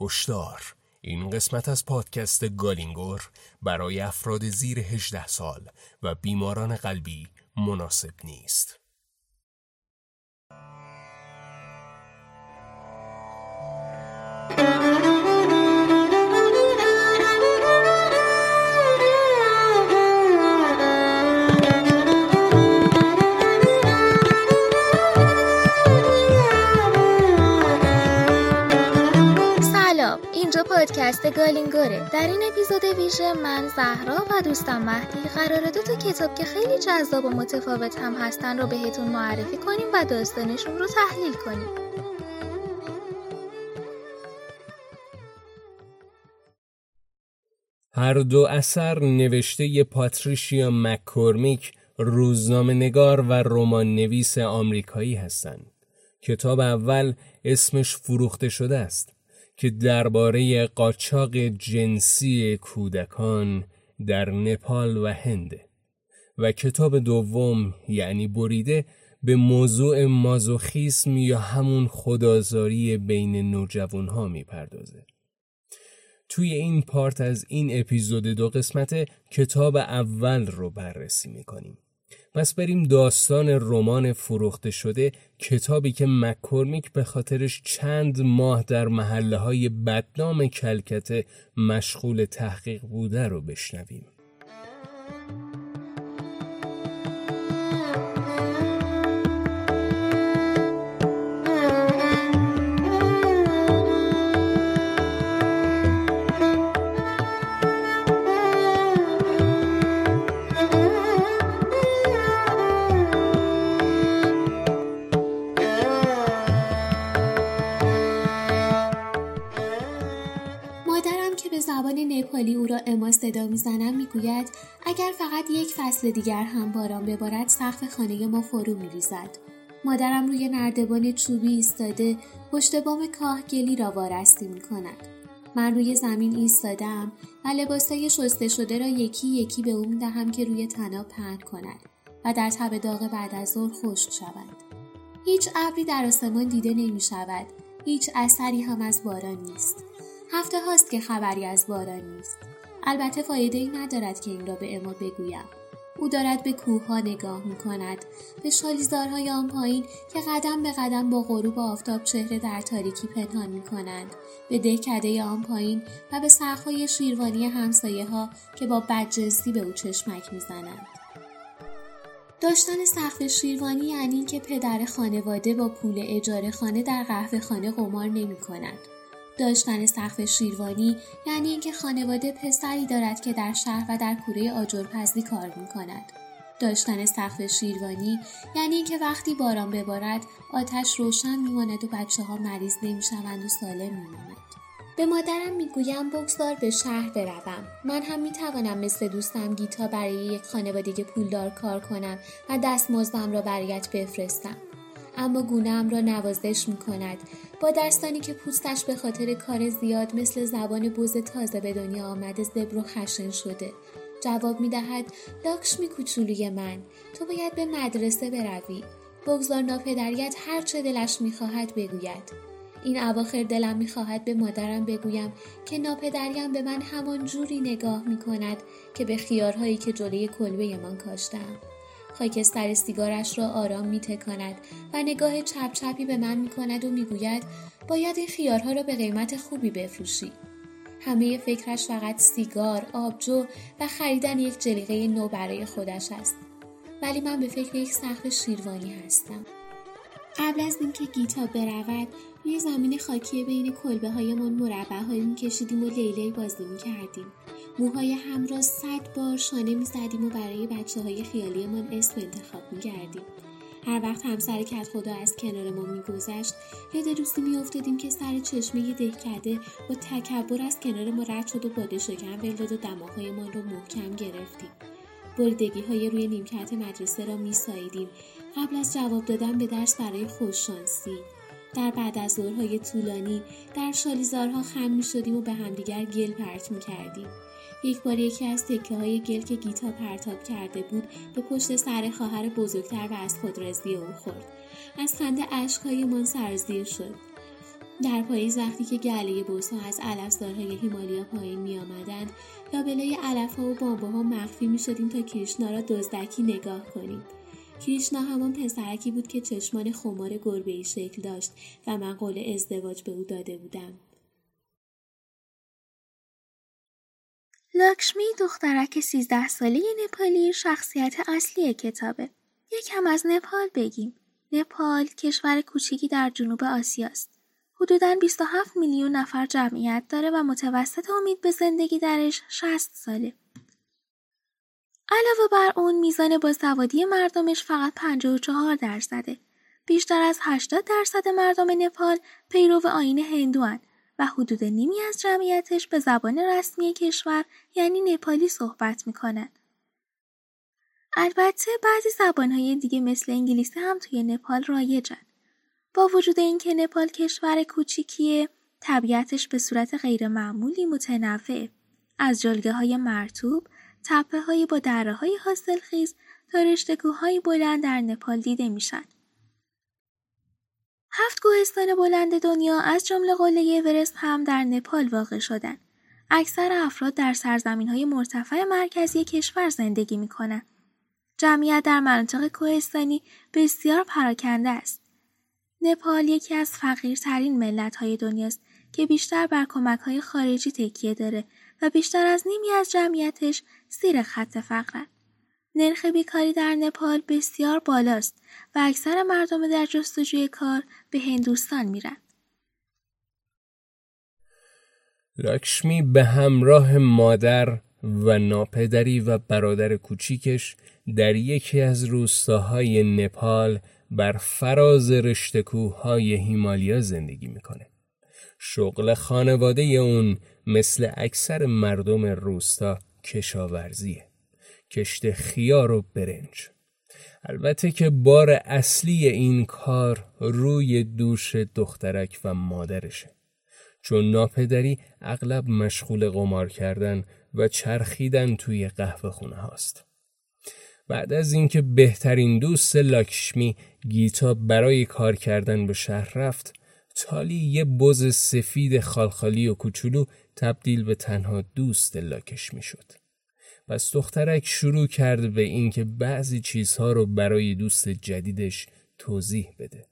هشدار این قسمت از پادکست گالینگور برای افراد زیر 18 سال و بیماران قلبی مناسب نیست. پادکست گالینگوره در این اپیزود ویژه من زهرا و دوستم مهدی قراره دو تا کتاب که خیلی جذاب و متفاوت هم هستن رو بهتون معرفی کنیم و داستانشون رو تحلیل کنیم هر دو اثر نوشته پاتریشیا مککورمیک روزنامه نگار و رمان نویس آمریکایی هستند. کتاب اول اسمش فروخته شده است. که درباره قاچاق جنسی کودکان در نپال و هند و کتاب دوم یعنی بریده به موضوع مازوخیسم یا همون خدازاری بین نوجوان ها می‌پردازه. توی این پارت از این اپیزود دو قسمت کتاب اول رو بررسی می‌کنیم. پس بریم داستان رمان فروخته شده کتابی که مکورمیک به خاطرش چند ماه در محله های بدنام کلکته مشغول تحقیق بوده رو بشنویم. صدا می‌زنم می‌گوید اگر فقط یک فصل دیگر هم باران ببارد سقف خانه ما فرو میریزد مادرم روی نردبان چوبی ایستاده پشت بام کاهگلی را وارستی می کند. من روی زمین ایستادم و لباسای شسته شده را یکی یکی به او دهم که روی تناب پهن کند و در تب داغ بعد از ظهر خشک شود. هیچ ابری در آسمان دیده نمی شود. هیچ اثری هم از باران نیست. هفته هاست که خبری از باران نیست. البته فایده ای ندارد که این را به اما بگویم. او دارد به کوه ها نگاه می کند به شالیزارهای آن پایین که قدم به قدم با غروب آفتاب چهره در تاریکی پنهان می کنند به دهکده آن پایین و به سقفهای شیروانی همسایه ها که با بدجنسی به او چشمک می زنند. داشتن سقف شیروانی یعنی که پدر خانواده با پول اجاره خانه در قهوه خانه قمار نمی کند. داشتن سقف شیروانی یعنی اینکه خانواده پسری دارد که در شهر و در کوره آجرپزی کار می کند. داشتن سقف شیروانی یعنی اینکه وقتی باران ببارد آتش روشن میماند و بچه ها مریض نمی‌شوند و سالم میماند. به مادرم می‌گویم بگذار به شهر بروم. من هم می‌توانم مثل دوستم گیتا برای یک خانواده پولدار کار کنم و دستمزدم را برایت بفرستم. اما گونهام را نوازش می کند با دستانی که پوستش به خاطر کار زیاد مثل زبان بوز تازه به دنیا آمده زبر و خشن شده. جواب می دهد لاکشمی کوچولوی من تو باید به مدرسه بروی. بگذار ناپدریت هر چه دلش می‌خواهد بگوید. این اواخر دلم می‌خواهد به مادرم بگویم که ناپدریم به من همان جوری نگاه می کند که به خیارهایی که جلوی کلبه من کاشتم خاکستر سیگارش را آرام می تکاند و نگاه چپ چپی به من می کند و می گوید باید این خیارها را به قیمت خوبی بفروشی. همه فکرش فقط سیگار، آبجو و خریدن یک جلیقه نو برای خودش است. ولی من به فکر یک سقف شیروانی هستم. قبل از اینکه گیتا برود روی زمین خاکی بین کلبه هایمان مربع میکشیدیم و لیلی بازی می‌کردیم. موهای هم را صد بار شانه می‌زدیم و برای بچه های خیالیمان اسم انتخاب می‌کردیم. هر وقت همسر کت خدا از کنار ما میگذشت یاد روزی میافتادیم که سر چشمه ده کرده با تکبر از کنار ما رد شد و باده شکم ولداد و دماغهایمان را محکم گرفتیم. بریدگی های روی نیمکت مدرسه را میساییدیم. قبل از جواب دادن به درس برای خوششانسی. در بعد از ظهرهای طولانی در شالیزارها خم می شدیم و به همدیگر گل پرت می کردیم. یک بار یکی از تکه های گل که گیتا پرتاب کرده بود به پشت سر خواهر بزرگتر و از خود راضی او خورد. از خنده من سرزیر شد. در پاییز وقتی که گله بوسا از علفزارهای هیمالیا پایین می آمدند لابلای علفها و بامبه ها مخفی می شدیم تا کریشنا را دزدکی نگاه کنیم. کریشنا همان پسرکی بود که چشمان خمار گربه ای شکل داشت و من قول ازدواج به او داده بودم لاکشمی دخترک سیزده ساله نپالی شخصیت اصلی کتابه. یکم از نپال بگیم. نپال کشور کوچیکی در جنوب آسیاست. حدوداً 27 میلیون نفر جمعیت داره و متوسط امید به زندگی درش 60 ساله. علاوه بر اون میزان باسوادی مردمش فقط 54 درصده. بیشتر از 80 درصد مردم نپال پیرو آین هندوان و حدود نیمی از جمعیتش به زبان رسمی کشور یعنی نپالی صحبت می‌کنن. البته بعضی زبانهای دیگه مثل انگلیسی هم توی نپال رایجن. با وجود اینکه نپال کشور کوچیکیه، طبیعتش به صورت غیر معمولی متنوع از جلگه های مرتوب، تپه های با دره های حاصل خیز تا بلند در نپال دیده میشن. هفت کوهستان بلند دنیا از جمله قله اورست هم در نپال واقع شدن. اکثر افراد در سرزمین های مرتفع مرکزی کشور زندگی می کنن. جمعیت در مناطق کوهستانی بسیار پراکنده است. نپال یکی از فقیرترین ملت های دنیاست که بیشتر بر کمک های خارجی تکیه داره و بیشتر از نیمی از جمعیتش زیر خط فقرن. نرخ بیکاری در نپال بسیار بالاست و اکثر مردم در جستجوی کار به هندوستان میرن. لاکشمی به همراه مادر و ناپدری و برادر کوچیکش در یکی از روستاهای نپال بر فراز رشتکوهای هیمالیا زندگی می‌کنه. شغل خانواده اون مثل اکثر مردم روستا کشاورزیه. کشت خیار و برنج. البته که بار اصلی این کار روی دوش دخترک و مادرشه. چون ناپدری اغلب مشغول قمار کردن و چرخیدن توی قهوه خونه هاست. بعد از اینکه بهترین دوست لاکشمی گیتا برای کار کردن به شهر رفت تالی یه بز سفید خالخالی و کوچولو تبدیل به تنها دوست لاکشمی شد. پس دخترک شروع کرد به اینکه بعضی چیزها رو برای دوست جدیدش توضیح بده.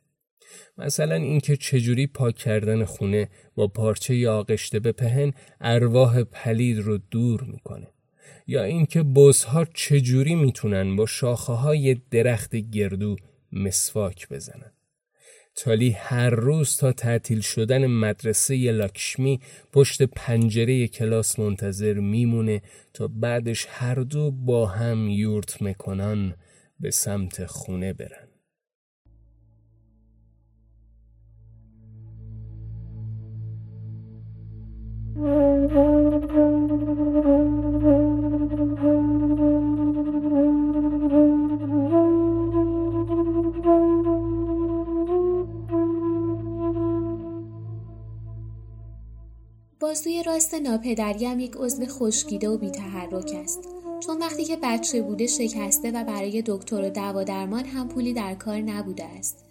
مثلا اینکه چجوری پاک کردن خونه با پارچه آغشته به پهن ارواح پلید رو دور می‌کنه. یا اینکه بزها چجوری می‌تونن با شاخه های درخت گردو مسواک بزنن. تالی هر روز تا تعطیل شدن مدرسه لاکشمی پشت پنجره کلاس منتظر میمونه تا بعدش هر دو با هم یورت می‌کنن به سمت خونه برن. بازوی راست ناپدریم یک عضو خشکیده و بیتحرک است. چون وقتی که بچه بوده شکسته و برای دکتر و دوا درمان هم پولی در کار نبوده است.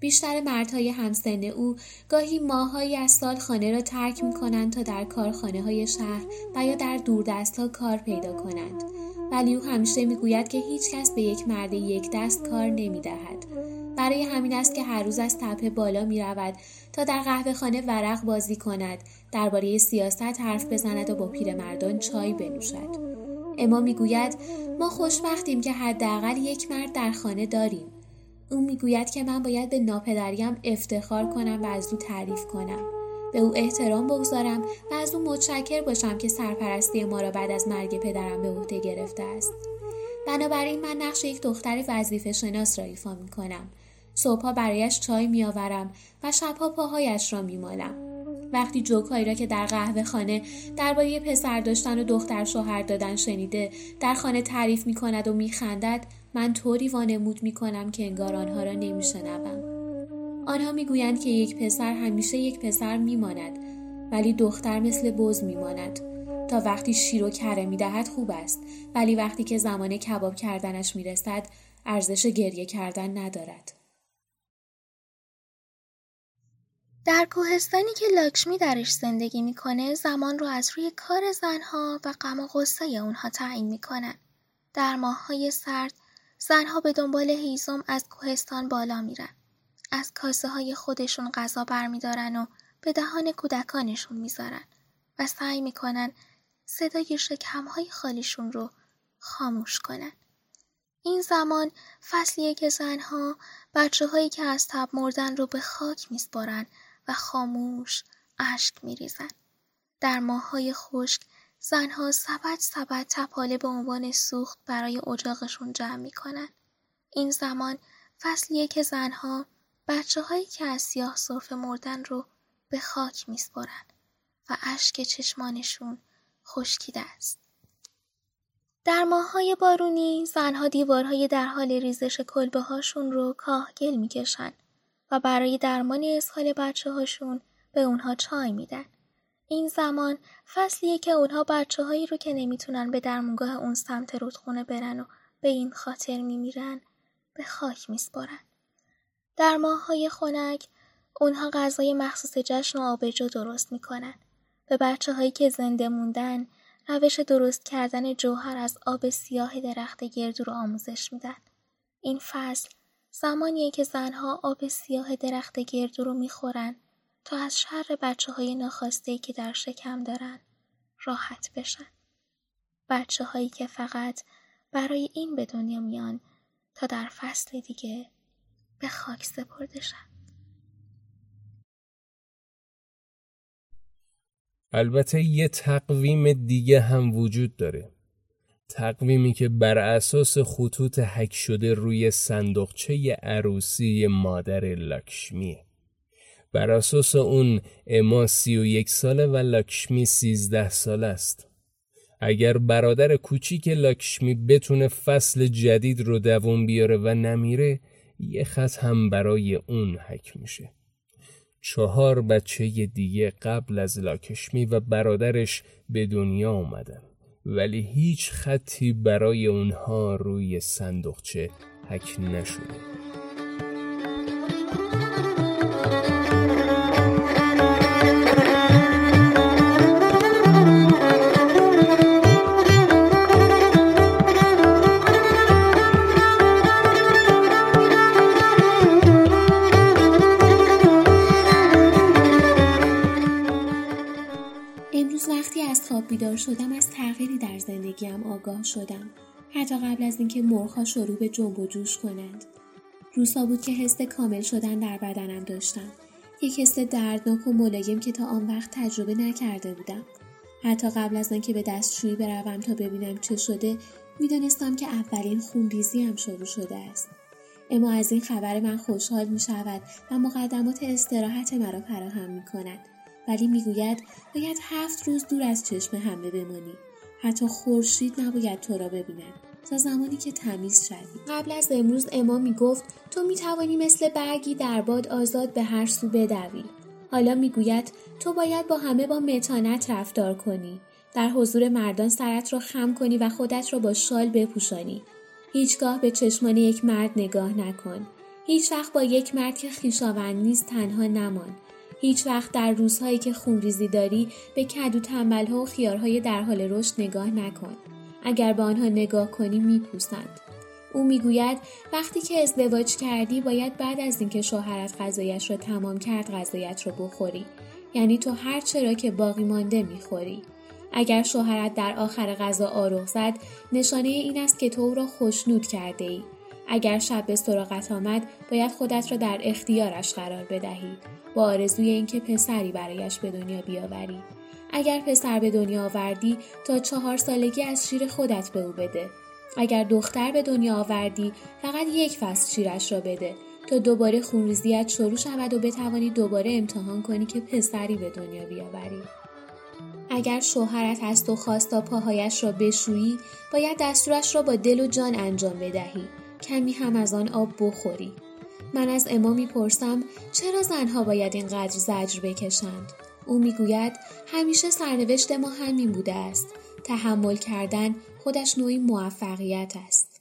بیشتر مردهای همسن او گاهی ماهایی از سال خانه را ترک می کنند تا در کارخانه های شهر و یا در دوردست ها کار پیدا کنند. ولی او همیشه می‌گوید که هیچ کس به یک مرد یک دست کار نمی دهد. برای همین است که هر روز از تپه بالا می رود تا در قهوه خانه ورق بازی کند. درباره سیاست حرف بزند و با پیرمردان چای بنوشد. اما می‌گوید ما خوشبختیم که حداقل یک مرد در خانه داریم. او می‌گوید که من باید به ناپدریم افتخار کنم و از او تعریف کنم. به او احترام بگذارم و از او متشکر باشم که سرپرستی ما را بعد از مرگ پدرم به عهده گرفته است. بنابراین من نقش یک دختر وظیفه شناس را ایفا می کنم. صبحها برایش چای میآورم و شبها پاهایش را میمالم وقتی جوکایی را که در قهوه خانه درباره پسر داشتن و دختر شوهر دادن شنیده در خانه تعریف می کند و می خندد من طوری وانمود می کنم که انگار آنها را نمی شنبم. آنها می گویند که یک پسر همیشه یک پسر می ماند ولی دختر مثل بز می ماند. تا وقتی شیر و کره می دهد خوب است ولی وقتی که زمان کباب کردنش می رسد ارزش گریه کردن ندارد. در کوهستانی که لاکشمی درش زندگی می‌کنه زمان رو از روی کار زنها و غم و غصه اونها تعیین می‌کنن. در ماههای سرد زنها به دنبال هیزم از کوهستان بالا میرن. از کاسه های خودشون غذا برمیدارن و به دهان کودکانشون می‌ذارن و سعی می‌کنن صدای شکمهای خالیشون رو خاموش کنن. این زمان فصلیه که زنها بچه هایی که از تب مردن رو به خاک میسپارن و خاموش اشک میریزن. در ماههای خشک زنها سبد سبد تپاله به عنوان سوخت برای اجاقشون جمع می‌کنن. این زمان فصلیه که زنها بچه هایی که از سیاه صرف مردن رو به خاک میسپارن و اشک چشمانشون خشکیده است. در ماههای بارونی زنها دیوارهای در حال ریزش کلبه هاشون رو کاهگل می‌کشن و برای درمان اسهال بچه هاشون به اونها چای میدن. این زمان فصلیه که اونها بچه هایی رو که نمی‌تونن به درمونگاه اون سمت رودخونه برن و به این خاطر میمیرن به خاک میسپارن. در ماههای خنک اونها غذای مخصوص جشن و آبجو درست می‌کنن. به بچه هایی که زنده موندن روش درست کردن جوهر از آب سیاه درخت گردو رو آموزش میدن. این فصل زمانیه که زنها آب سیاه درخت گردو رو می‌خورن تا از شر بچه های ناخواسته که در شکم دارن راحت بشن. بچه هایی که فقط برای این به دنیا میان تا در فصل دیگه به خاک سپرده شن. البته یه تقویم دیگه هم وجود داره تقویمی که بر اساس خطوط حک شده روی صندوقچه عروسی مادر لاکشمیه بر اساس اون اما سی و یک ساله و لاکشمی سیزده ساله است. اگر برادر کوچیک لاکشمی بتونه فصل جدید رو دوون بیاره و نمیره یه خط هم برای اون حک میشه. چهار بچه دیگه قبل از لاکشمی و برادرش به دنیا اومدن. ولی هیچ خطی برای اونها روی صندوقچه حک نشده. بیدار شدم از تغییری در زندگیم آگاه شدم. حتی قبل از اینکه مرغها شروع به جنب و جوش کنند. روزها بود که حس کامل شدن در بدنم داشتم. یک حس دردناک و ملایم که تا آن وقت تجربه نکرده بودم. حتی قبل از آنکه به دستشویی بروم تا ببینم چه شده می‌دانستم که اولین خونریزی هم شروع شده است. اما از این خبر من خوشحال می شود و مقدمات استراحت مرا فراهم می کند ولی می‌گوید باید هفت روز دور از چشم همه بمانی. حتی خورشید نباید تو را ببیند. تا زمانی که تمیز شوی. قبل از امروز اما می‌گفت تو می‌توانی مثل برگی در باد آزاد به هر سو بدوی. حالا می‌گوید تو باید با همه با متانت رفتار کنی. در حضور مردان سرت را خم کنی و خودت را با شال بپوشانی. هیچگاه به چشمان یک مرد نگاه نکن. هیچ وقت با یک مرد که خیشاوند نیست تنها نمان. هیچ وقت در روزهایی که خونریزی داری به کدو تنبلها و خیارهای در حال رشد نگاه نکن. اگر به آنها نگاه کنی میپوسند. او می‌گوید وقتی که ازدواج کردی باید بعد از اینکه شوهرت غذایش را تمام کرد غذایت را بخوری. یعنی تو هر چرا که باقی مانده می‌خوری. اگر شوهرت در آخر غذا آروغ زد نشانه این است که تو او را خوشنود کرده ای. اگر شب به سراغت آمد باید خودت را در اختیارش قرار بدهی با آرزوی اینکه پسری برایش به دنیا بیاوری. اگر پسر به دنیا آوردی تا چهار سالگی از شیر خودت به او بده. اگر دختر به دنیا آوردی فقط یک فصل شیرش را بده. تا دوباره خونریزیت شروع شود و بتوانی دوباره امتحان کنی که پسری به دنیا بیاوری. اگر شوهرت هست و خواست تا پاهایش را بشویی باید دستورش را با دل و جان انجام بدهی. کمی هم از آن آب بخوری من از اما می‌پرسم چرا زنها باید اینقدر زجر بکشند او می‌گوید همیشه سرنوشت ما همین بوده است تحمل کردن خودش نوعی موفقیت است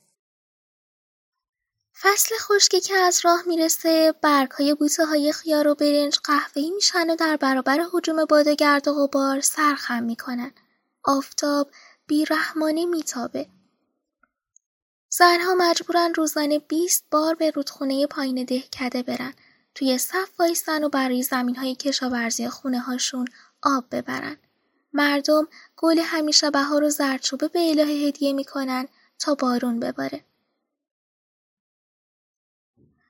فصل خشکی که از راه می‌رسه برگ های بوته های خیار و برنج قهوه‌ای میشن و در برابر حجوم باد گرد و غبار سرخم می‌کنن. آفتاب بیرحمانه میتابه. زنها مجبورن روزانه 20 بار به رودخونه پایین دهکده برن. توی صف وایستن و برای زمین های کشاورزی خونه هاشون آب ببرن. مردم گل همیشه بهار و زردچوبه به الهه هدیه می‌کنن تا بارون بباره.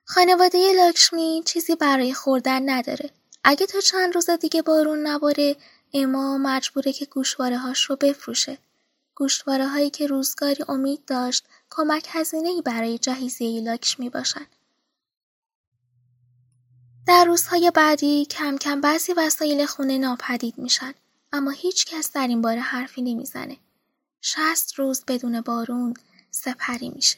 خانواده لاکشمی چیزی برای خوردن نداره. اگه تا چند روز دیگه بارون نباره اما مجبوره که گوشواره هاش رو بفروشه. گوشواره هایی که روزگاری امید داشت کمک هزینه ای برای جهیزیه لاکشمی باشن. در روزهای بعدی کم کم بعضی وسایل خونه ناپدید میشن اما هیچ کس در این باره حرفی نمی‌زنه. شست روز بدون بارون سپری میشه.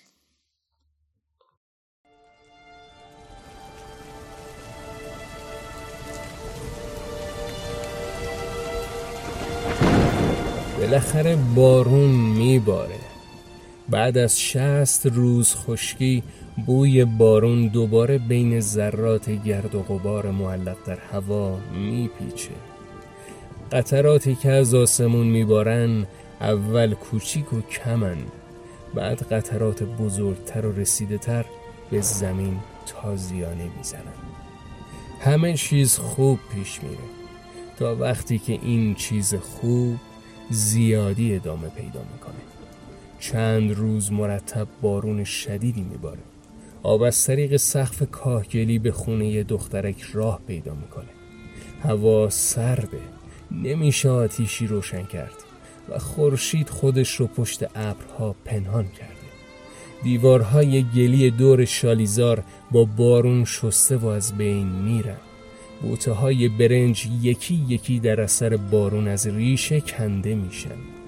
بالاخره بارون میباره بعد از شست روز خشکی بوی بارون دوباره بین ذرات گرد و غبار معلق در هوا میپیچه. قطراتی که از آسمون میبارن اول کوچیک و کمن بعد قطرات بزرگتر و رسیده تر به زمین تازیانه می‌زنن. همه چیز خوب پیش میره. تا وقتی که این چیز خوب زیادی ادامه پیدا می‌کنه. چند روز مرتب بارون شدیدی میباره. آب از طریق سقف کاهگلی به خونه دخترک راه پیدا می‌کنه. هوا سرده نمیشه آتیشی روشن کرد و خورشید خودش رو پشت ابرها پنهان کرده. دیوارهای گلی دور شالیزار با بارون شسته و از بین میرن. بوته های برنج یکی یکی در اثر بارون از ریشه کنده میشن.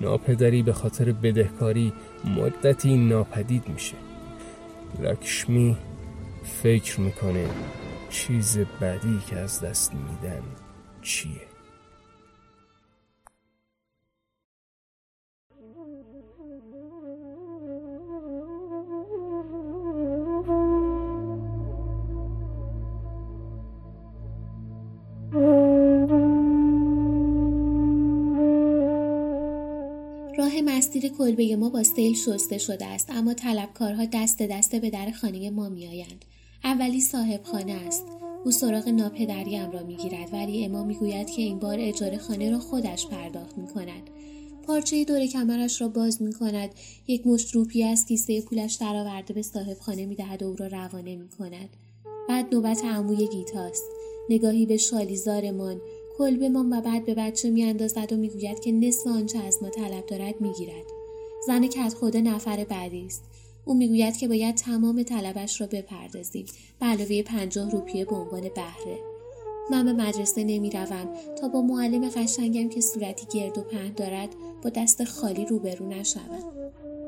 ناپدری به خاطر بدهکاری مدتی ناپدید میشه. لکشمی فکر می‌کنه چیز بدی که از دست میدن چیه؟ کلبه ما با سیل شسته شده است اما طلبکارها دست دسته به در خانه ما میآیند اولی صاحب خانه است او سراغ ناپدریم را می‌گیرد ولی اما می‌گوید که این بار اجاره خانه را خودش پرداخت می کند. پارچه دور کمرش را باز می کند. یک مشت روپی از کیسه پولش درآورده به صاحب خانه می دهد و او را روانه می کند. بعد نوبت عموی گیتاست. نگاهی به شالیزارمان من و بعد به بچه میاندازد و می‌گوید که نصف آنچه از ما طلب دارد می‌گیرد زن کت خدا نفر بعدی است. او می‌گوید که باید تمام طلبش را بپردازیم. به علاوه پنجاه روپیه به عنوان بهره. من به مدرسه نمی‌روم. تا با معلم قشنگم که صورتی گرد و پهن دارد با دست خالی روبرو نشوم.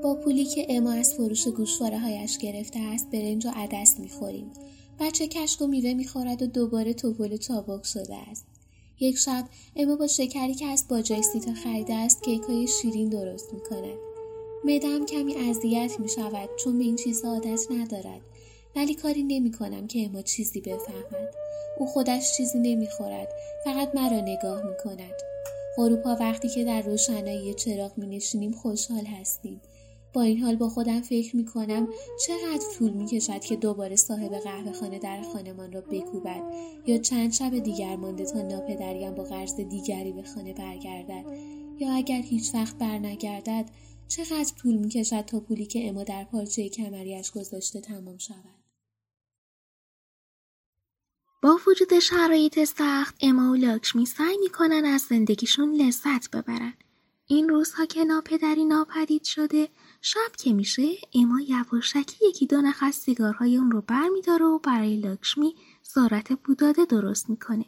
با پولی که اما از فروش گوشواره هایش گرفته است برنج و عدس می‌خوریم. بچه کشک و میوه می‌خورد و دوباره توپل چابک شده است. یک شب اما با شکری که از باجای سیتا خریده است کیک های شیرین درست می میدم کمی اذیت می شود چون به این چیزها عادت ندارد ولی کاری نمی کنم که اما چیزی بفهمد. او خودش چیزی نمی خورد فقط مرا نگاه می کند. غروبها وقتی که در روشنایی چراغ می نشینیم خوشحال هستیم. با این حال با خودم فکر می کنم چقدر طول می کشد که دوباره صاحب قهوه خانه در خانمان را بکوبد یا چند شب دیگر مانده تا ناپدریم با قرض دیگری به خانه برگردد یا اگر هیچ وقت برنگردد چقدر طول می کشد تا پولی که اما در پارچه کمریش گذاشته تمام شود. با وجود شرایط سخت اما و لاکشمی سعی می‌کنن از زندگیشون لذت ببرن. این روزها که ناپدری ناپدید شده شب که میشه اما یواشکی یکی دو نخ از سیگارهای اون رو برمیداره و برای لاکشمی زارت بوداده درست می‌کنه.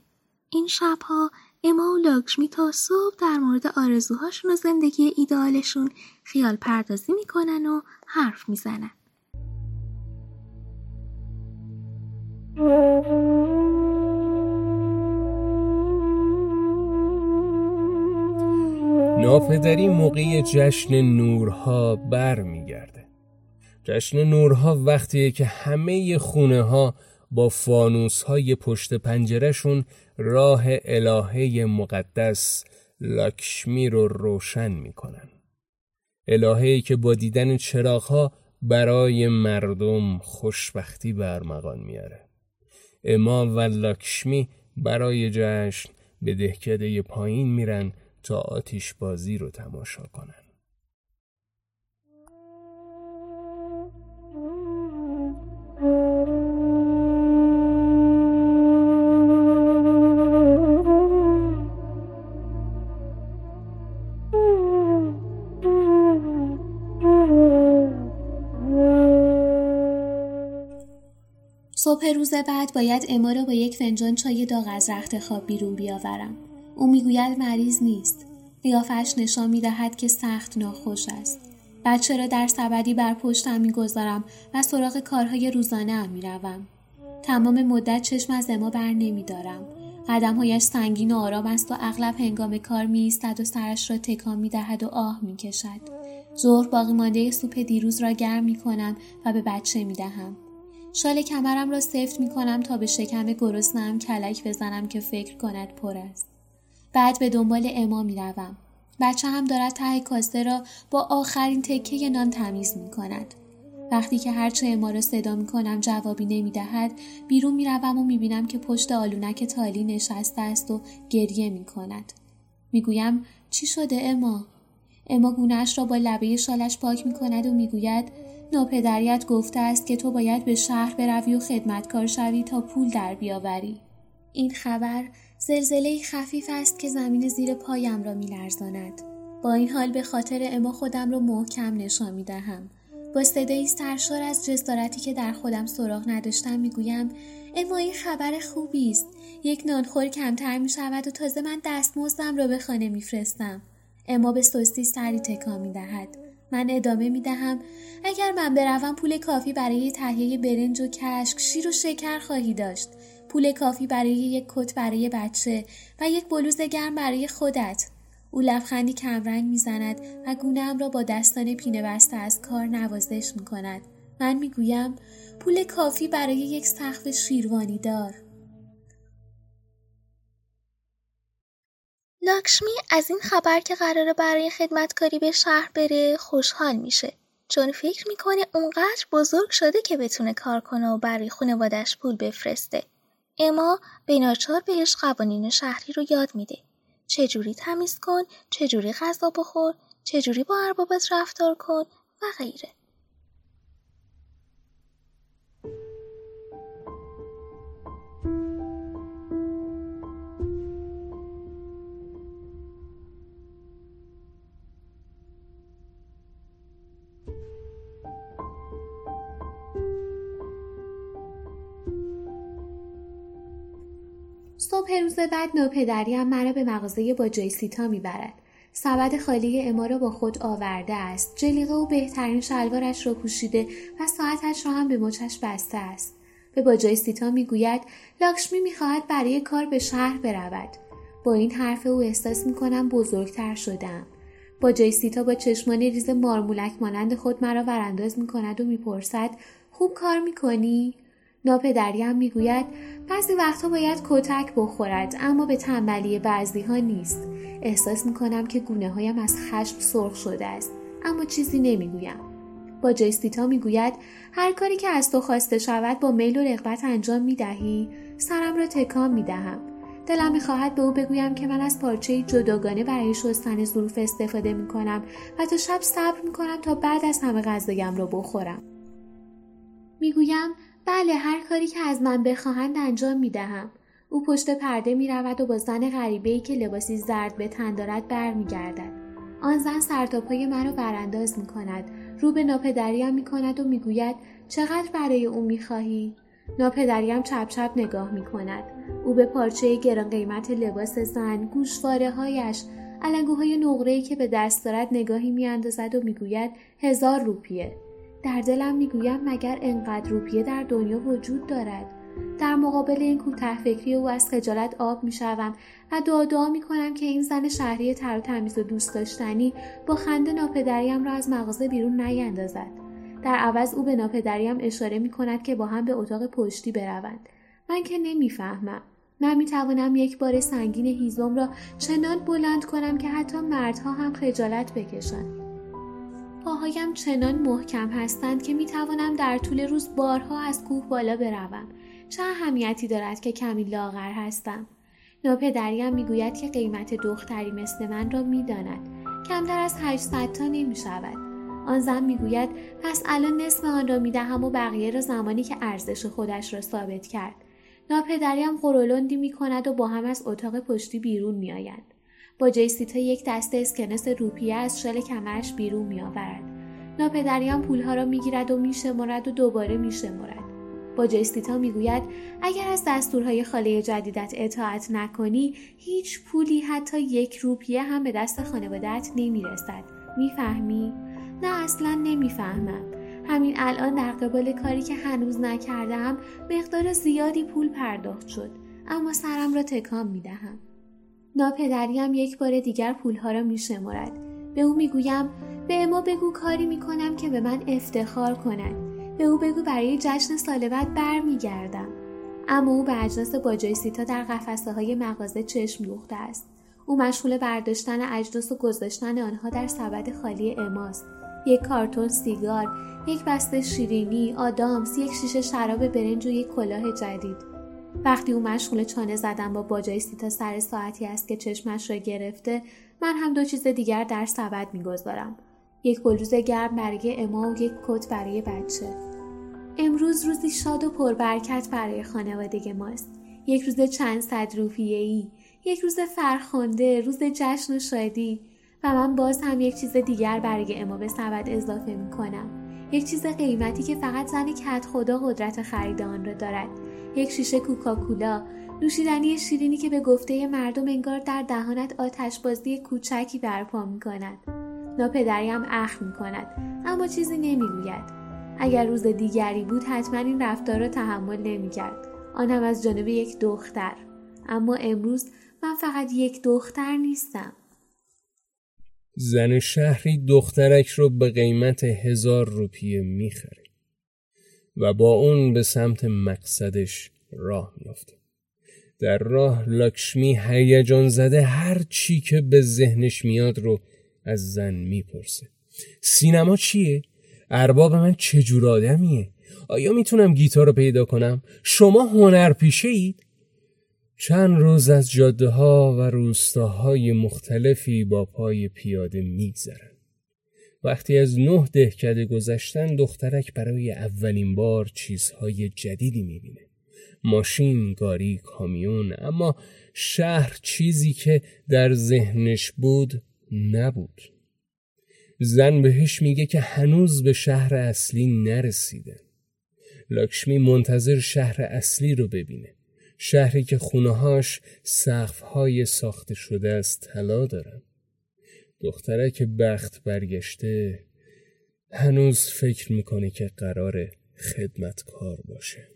این شبها اما و لاکشمی تا صبح در مورد آرزوهاشون و زندگی ایدالشون خیال پردازی می‌کنن و حرف می‌زنن. ناپدری موقع جشن نورها بر میگرده جشن نورها وقتیه که همه خونه ها با فانوس های پشت پنجرشون راه الهه مقدس لاکشمی رو روشن می‌کنن. الههی که با دیدن چراغها برای مردم خوشبختی برمغان میاره. اما و لاکشمی برای جشن به دهکده پایین میرن تا آتیش بازی رو تماشا کنن. روز بعد باید اما را با یک فنجان چای داغ از رخت خواب بیرون بیاورم. او می‌گوید مریض نیست. قیافش نشان می‌دهد که سخت ناخوش است. بچه را در سبدی بر پشتم می‌گذارم و سراغ کارهای روزانه هم می‌روم. تمام مدت چشم از اما بر نمیدارم. قدمهایش سنگین و آرام است و اغلب هنگام کار می و سرش را تکان می دهد و آه می کشد. ظهر باقی مانده سوپ دیروز را گرم می کنم و به بچه می دهم. شال کمرم را سفت می کنم تا به شکم گرسنم کلک بزنم که فکر کند پر است. بعد به دنبال اما می روم. بچه هم دارد ته کاسه را با آخرین تکه نان تمیز می کند. وقتی که هرچه اما را صدا می کنم جوابی نمی دهد بیرون می روم و می بینم که پشت آلونک تالی نشسته است و گریه می کند. می گویم چی شده اما؟ اما گونهش را با لبه شالش پاک می کند و می گوید ناپدریت گفته است که تو باید به شهر بروی و خدمتکار شوی تا پول در بیاوری. این خبر زلزله خفیف است که زمین زیر پایم را میلرزاند. با این حال به خاطر اما خودم را محکم نشان می دهم. با صدایی سرشار از جسارتی که در خودم سراغ نداشتم می‌گویم اما این خبر خوبی است یک نانخور کمتر می شود و تازه من دستمزدم را به خانه میفرستم اما به سستی سری تکان می دهد. من ادامه می دهم اگر من بروم پول کافی برای تهیه برنج و کشک شیر و شکر خواهی داشت پول کافی برای یک کت برای بچه و یک بلوز گرم برای خودت او لبخندی کمرنگ می‌زند و گونهام را با دستان پینه بسته از کار نوازش می کند. من می‌گویم پول کافی برای یک سقف شیروانی دار. لاکشمی از این خبر که قراره برای خدمتکاری به شهر بره خوشحال میشه چون فکر می‌کنه اونقدر بزرگ شده که بتونه کار کنه و برای خانوادش پول بفرسته. اما بیناچار بهش قوانین شهری رو یاد میده. چجوری تمیز کن، چجوری غذا بخور، چجوری با اربابت رفتار کن و غیره. صبح روز بعد ناپدریم مرا به مغازه با جیسیتا می‌برد. سبد خالی اما را با خود آورده است. جلیقه و بهترین شلوارش را پوشیده و ساعتش را هم به مچش بسته است. به با جیسیتا می‌گوید لاکشمی می‌خواهد برای کار به شهر برود. با این حرف او احساس می‌کنم بزرگتر شدم. با جیسیتا با چشمان ریز مارمولک مانند خود مرا ورانداز می‌کند و می‌پرسد خوب کار می‌کنی؟ ناپدریم می‌گوید بعضی وقتها باید کتک بخورد اما به تنبلی بعضی ها نیست. احساس می‌کنم که گونه هایم از خشم سرخ شده است اما چیزی نمی‌گویم. با جیستیتا می‌گوید هر کاری که از تو خواسته شود با میل و رغبت انجام می‌دهی سرم را تکان می‌دهم. دلم می‌خواهد به او بگویم که من از پارچه جداگانه برای شستن ظروف استفاده می‌کنم و تا شب صبر می‌کنم تا بعد از همه غذایم را بخورم. می‌گویم بله هر کاری که از من بخواهند انجام می دهم. او پشت پرده می رود و با زن غریبه ای که لباسی زرد به تن دارد برمیگردد. آن زن سرتاپای مرا برانداز می کند. رو به ناپدریم می کند و می گوید چقدر برای او می خواهی؟ ناپدریم چپ چپ نگاه می کند. او به پارچه گران قیمت لباس زن، گوشواره هایش، علنگوهای نقره‌ای که به دست دارد نگاهی میاندازد و می‌گوید هزار روپیه در دلم می‌گویم مگر انقدر روپیه در دنیا وجود دارد؟ در مقابل این کوته فکری او از خجالت آب می‌شوم و دعا دعا می‌کنم که این زن شهری تر و تمیز و دوست داشتنی با خنده ناپدریم را از مغازه بیرون نیندازد. در عوض او به ناپدریم اشاره می کند که با هم به اتاق پشتی بروند. من که نمی‌فهمم. من می توانم یک بار سنگین هیزم را چنان بلند کنم که حتی مردها هم خجالت بکشند. پاهایم چنان محکم هستند که می توانم در طول روز بارها از کوه بالا بروم چه اهمیتی دارد که کمی لاغر هستم ناپدریم می‌گوید که قیمت دختری مثل من را می‌داند کمتر از 800 تا نمی شود. آن زن می‌گوید پس الان نصف آن را می‌دهم و بقیه را زمانی که ارزش خودش را ثابت کرد ناپدریم قرولندی می کند و با هم از اتاق پشتی بیرون می آیند. با جیسیتا یک دسته اسکنس روپیه از شال کمرش بیرون می آورد. ناپدریم پولها را می گیرد و می شمارد و دوباره می شمارد. با جیستیتا می‌گوید اگر از دستورهای خاله جدیدت اطاعت نکنی هیچ پولی حتی یک روپیه هم به دست خانوادت نمی‌رسد می‌فهمی نه اصلا نمی‌فهمم همین الان در قبال کاری که هنوز نکردم مقدار زیادی پول پرداخت شد اما سرم را تکان می‌دهم ناپدریم یک بار دیگر پولها را میشمرد به او می‌گویم به اما بگو کاری می‌کنم که به من افتخار کند. به او بگو برای جشن سال بعد برمیگردم. اما او به اجناس باجایسیتا در قفسه های مغازه چشم دوخته است. او مشغول برداشتن اجناس و گذاشتن آنها در سبد خالی اماست. یک کارتون سیگار یک بسته شیرینی آدامس یک شیشه شراب برنج و یک کلاه جدید. وقتی او مشغول چانه زدن با باجایسیتا سر ساعتی است که چشمش را گرفته من هم دو چیز دیگر در سبد می‌گذارم. یک بلوز گرم برای اما و یک کت برای بچه. امروز روزی شاد و پربرکت برای خانوادگی ماست یک روز چند صد روپیه ای یک روز فرخنده روز جشن و شادی و من باز هم یک چیز دیگر برای اما به سبد اضافه می کنم یک چیز قیمتی که فقط زن کت خدا قدرت خرید آن را دارد. یک شیشه کوکاکولا نوشیدنی شیرینی که به گفته مردم انگار در دهانت آتشبازی کوچکی برپا می کند ناپدریم اخ می کند اما چیزی نمی‌گوید. اگر روز دیگری بود حتما این رفتار را تحمل نمی‌کرد. آنم از جانب یک دختر. اما امروز من فقط یک دختر نیستم. زن شهری دخترک رو به قیمت هزار روپیه می‌خره. و با اون به سمت مقصدش راه میافته در راه لاکشمی هیجان زده هر چی که به ذهنش میاد رو از زن می‌پرسه سینما چیه؟ ارباب من چجور آدمیه؟ آیا می‌تونم گیتار رو پیدا کنم؟ شما هنر پیشه اید؟ چند روز از جاده ها و روستاهای مختلفی با پای پیاده میگذرن. وقتی از نه دهکده گذشتن دخترک برای اولین بار چیزهای جدیدی می‌بینه. ماشین، گاری، کامیون اما شهر چیزی که در ذهنش بود نبود. زن بهش میگه که هنوز به شهر اصلی نرسیده. لاکشمی منتظر شهر اصلی رو ببینه. شهری که خونهاش سقفهای ساخته شده از طلا دارن. دخترک بخت برگشته هنوز فکر می‌کنه که قرار خدمتکار باشه.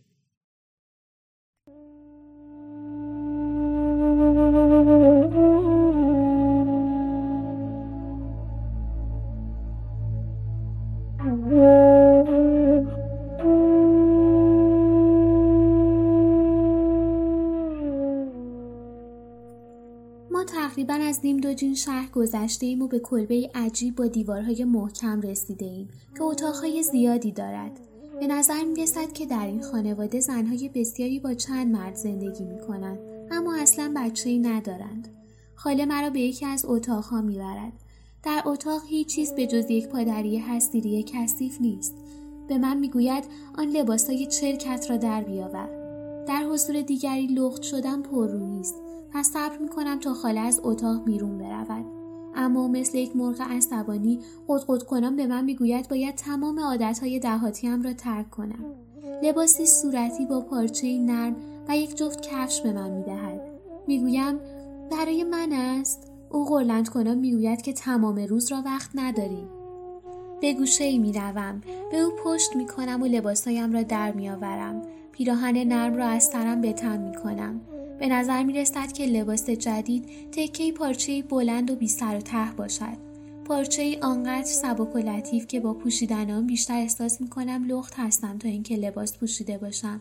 تقریبا از نیم دوجین شهر گذشته ایم و به کلبه عجیب با دیوارهای محکم رسیده ایم که اتاقهای زیادی دارد. به نظر می رسد که در این خانواده زنهای بسیاری با چند مرد زندگی می کنند اما اصلا بچه ای ندارند. خاله مرا به یکی از اتاقها می برد. در اتاق هیچ چیز به جز یک پادری هستیری کثیف نیست. به من می‌گوید آن لباسای چرکت را در بیاور. در حضور دیگری لخت شدن پررویی است پس صبر می‌کنم تا خاله از اتاق بیرون برود اما مثل یک مرغ عصبانی قدقد کنم به من می‌گوید باید تمام عادتهای دهاتیم را ترک کنم لباسی صورتی با پارچه نرم و یک جفت کفش به من می‌دهد می‌گویم برای من است او قرلند کنم می‌گوید که تمام روز را وقت نداریم به گوشه ای می روم. به او پشت می کنم و لباسهایم را در می آورم. پیراهن نرم را از سرم به تن می کنم. به نظر می رسد که لباس جدید تکه پارچه بلند و بی سر و ته باشد. پارچه ای آنقدر سبک و لطیف که با پوشیدن آن بیشتر احساس می کنم لخت هستم تا اینکه لباس پوشیده باشم.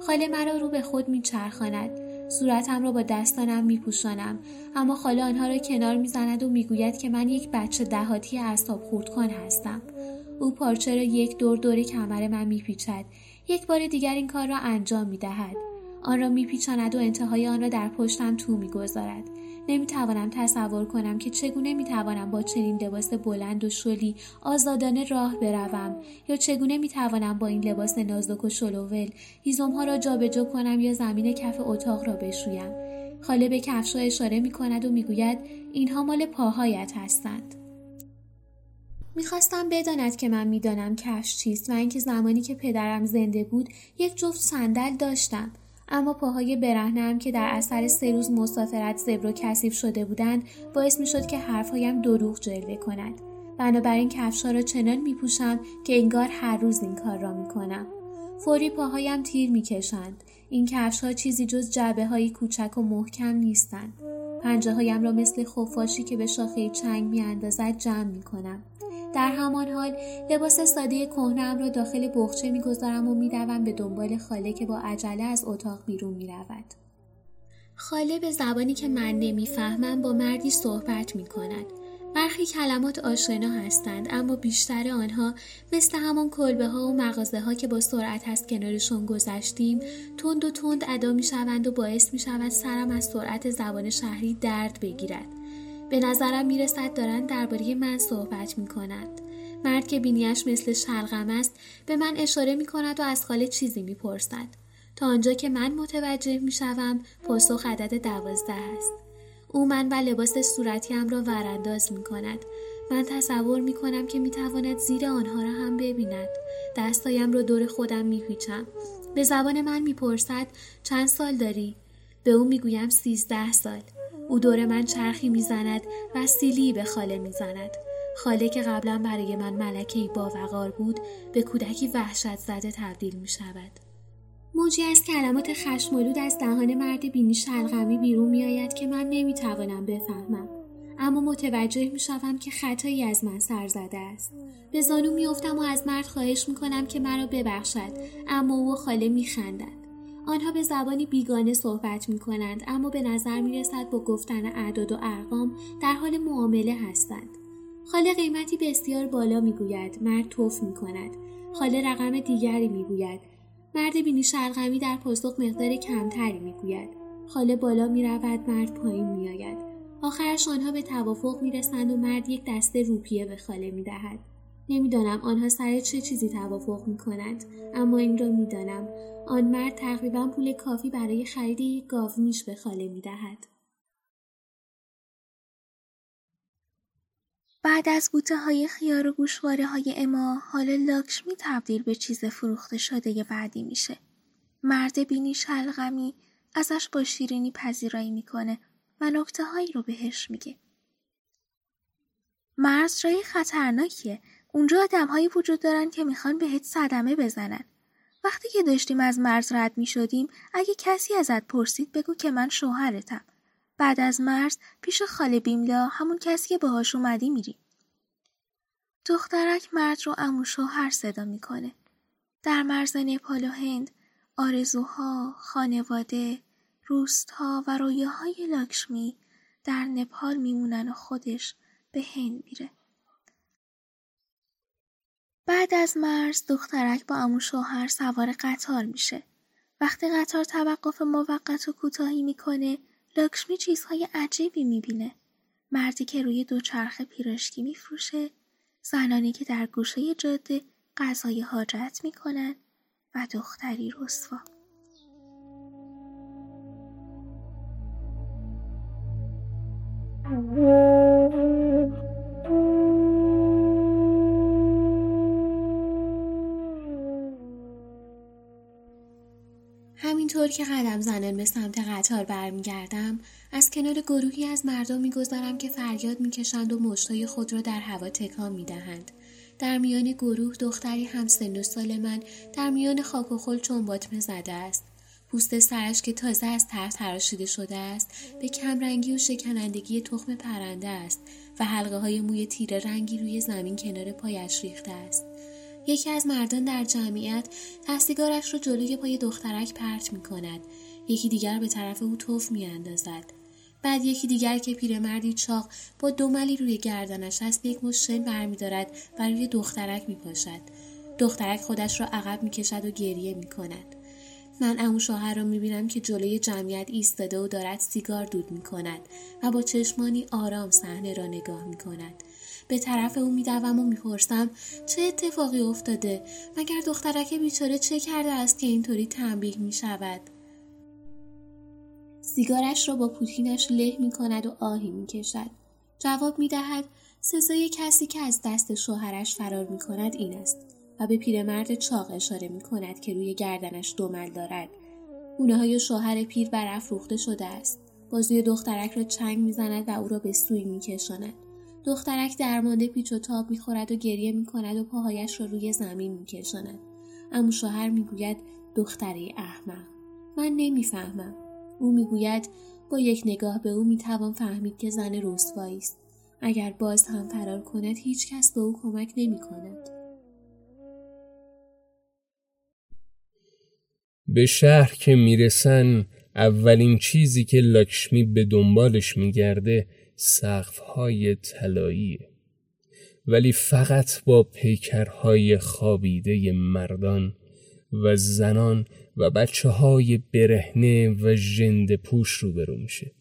خاله مرا رو به خود میچرخاند. صورتم را با دستانم میپوشانم. اما خاله آنها را کنار می‌زند و می‌گوید که من یک بچه دهاتی اعصاب خوردکن هستم. او پارچه را یک دور دور کمر من میپیچد. یک بار دیگر این کار را انجام می‌دهد. آن را میپیچاند و انتهای آن را در پشتم تو می‌گذارد. نمی‌توانم تصور کنم که چگونه می‌توانم با چنین لباس بلند و شلی آزادانه راه بروم یا چگونه می‌توانم با این لباس نازک و شلوول هیزمها را جابجا کنم یا زمین کف اتاق را بشویم. خاله به کفشها اشاره می کند و می‌گوید اینها مال پاهایت هستند. می‌خواستم بداند که من می‌دانم کفش چیست و اینکه زمانی که پدرم زنده بود یک جفت صندل داشتم. اما پاهای برهنم که در اثر سه روز مسافرت زبر و کثیف شده بودند باعث می شد که حرفهایم دروغ جلوه کند بنابراین کفشها را چنان می پوشم که انگار هر روز این کار را می کنم. فوری پاهایم تیر می کشند. این کفش ها چیزی جز جعبه های کوچک و محکم نیستند. پنجه هایم را مثل خفاشی که به شاخه چنگ می اندازد جمع می کنم. در همان حال لباس ساده کهنم را داخل بخچه می‌گذارم و میدوم به دنبال خاله که با عجله از اتاق بیرون می‌رود خاله به زبانی که من نمی‌فهمم با مردی صحبت می کند. برخی کلمات آشنا هستند اما بیشتر آنها مثل همان کلبه ها و مغازه ها که با سرعت هست کنارشون گذشتیم تند و تند ادا می شوند و باعث می شود سرم از سرعت زبان شهری درد بگیرد. به نظرم می‌رسد دارند درباره من صحبت می کنند. مرد که بینیش مثل شلغم است به من اشاره می کند و از خاله چیزی می پرسد. تا آنجا که من متوجه می شوم پاسخ عدد دوازده است. او من و لباس صورتیم را ورانداز می کند. من تصور می کنم که می تواند زیر آنها را هم ببیند. دستایم را دور خودم می پیچم. به زبان من می پرسد چند سال داری؟ به او می گویم سیزده سال. او دور من چرخی می‌زند و سیلی به خاله می‌زند خاله که قبلا برای من ملکه با وقار بود به کودکی وحشت زده تبدیل می شود. موجی از کلمات خشمالود از دهان مرد بینی شلغمی بیرون می آید که من نمی توانم بفهمم. اما متوجه می شوم که خطایی از من سر زده است. به زانو می افتم و از مرد خواهش می کنم که مرا ببخشد اما او خاله می خندد. آنها به زبانی بیگانه صحبت می کنند اما به نظر می رسد با گفتن اعداد و ارقام در حال معامله هستند. خاله قیمتی بسیار بالا می گوید. مرد توف می کند. خاله رقم دیگری می گوید. مرد بینی شلغمی در پاسخ مقدار کمتری می گوید. خاله بالا می رود مرد پایین می آید. آخرش آنها به توافق می رسند و مرد یک دسته روپیه به خاله می دهد. نمی‌دانم آنها سر چه چیزی توافق می کنند اما این را می‌دانم آن مرد تقریبا پول کافی برای خرید یک گاومیش به خاله می دهد. بعد از بوته های خیار و گوشواره های اما حال لاکشمی تبدیل به چیز فروخته شده بعدی میشه. مرد بینی شلغمی ازش با شیرینی پذیرایی می‌کنه و نکته هایی رو بهش میگه. مرز جای خطرناکیه اونجا آدمهایی وجود دارن که می‌خوان بهت صدمه بزنن. وقتی که داشتیم از مرز رد می شدیم اگه کسی ازت پرسید بگو که من شوهرتم. بعد از مرز پیش خاله بیملا همون کسی که باهاش اومدی میری. دخترک مرد رو امو شوهر صدا می‌کنه. در مرز نپال و هند آرزوها، خانواده، روستها و رویاهای لاکشمی در نپال میمونن و خودش به هند میره. بعد از مرز دخترک با امو شوهر سوار قطار میشه. وقتی قطار توقف موقت و کوتاهی می‌کنه لاکشمی چیزهای عجیبی می‌بینه. مردی که روی دوچرخه پیراشکی میفروشه، زنانی که در گوشه جاده غذای حاجت می‌کنن و دختری رسوا. همینطور که قدم زنان به سمت قطار برمیگردم از کنار گروهی از مردم می‌گذارم که فریاد می‌کشند و مشتای خود را در هوا تکان می‌دهند در میان گروه دختری هم سن و سال من در میان خاک و خل چون باطمه زده است پوست سرش که تازه از تر تراشیده شده است به کمرنگی و شکنندگی تخم پرنده است و حلقه های موی تیره رنگی روی زمین کنار پایش ریخته است. یکی از مردان در جمعیت دستیگارش را جلوی پای دخترک پرت می کند. یکی دیگر به طرف او توف می اندازد. بعد یکی دیگر که پیرمردی چاق با دوملی روی گردنش است یک مشن برمیدارد و روی دخترک می پاشد. دخترک خودش را عقب می کشد و گریه می کند. من امو شوهر را می‌بینم که جلوی جمعیت ایستاده و دارد سیگار دود می کند و با چشمانی آرام صحنه را نگاه می کند. به طرف او میدوم و می‌پرسم چه اتفاقی افتاده مگر دخترک بیچاره چه کرده است که اینطوری تنبیه می شود سیگارش را با پوتینش له می کند و آهی می کشد. جواب می دهد سزای کسی که از دست شوهرش فرار می کند این است و به پیرمرد چاق اشاره می کند که روی گردنش دومل دارد. گونه های شوهر پیر برافروخته شده است. بازوی دخترک را چنگ می‌زند و او را به سوی میکشاند دخترک درمانده پیچ و تاب می‌خورد و گریه می‌کند و پاهایش را روی زمین میکشاند. اما شوهر می‌گوید دختره احمق. من نمی‌فهمم. او می‌گوید با یک نگاه به او می‌توان فهمید که زن رسوایی است. اگر باز هم فرار کند هیچ کس به او کمک نمی کند. به شهر که می‌رسن اولین چیزی که لاکشمی به دنبالش میگرده سقفهای طلاییه ولی فقط با پیکرهای خابیده مردان و زنان و بچه های برهنه و جند پوش روبرو میشه.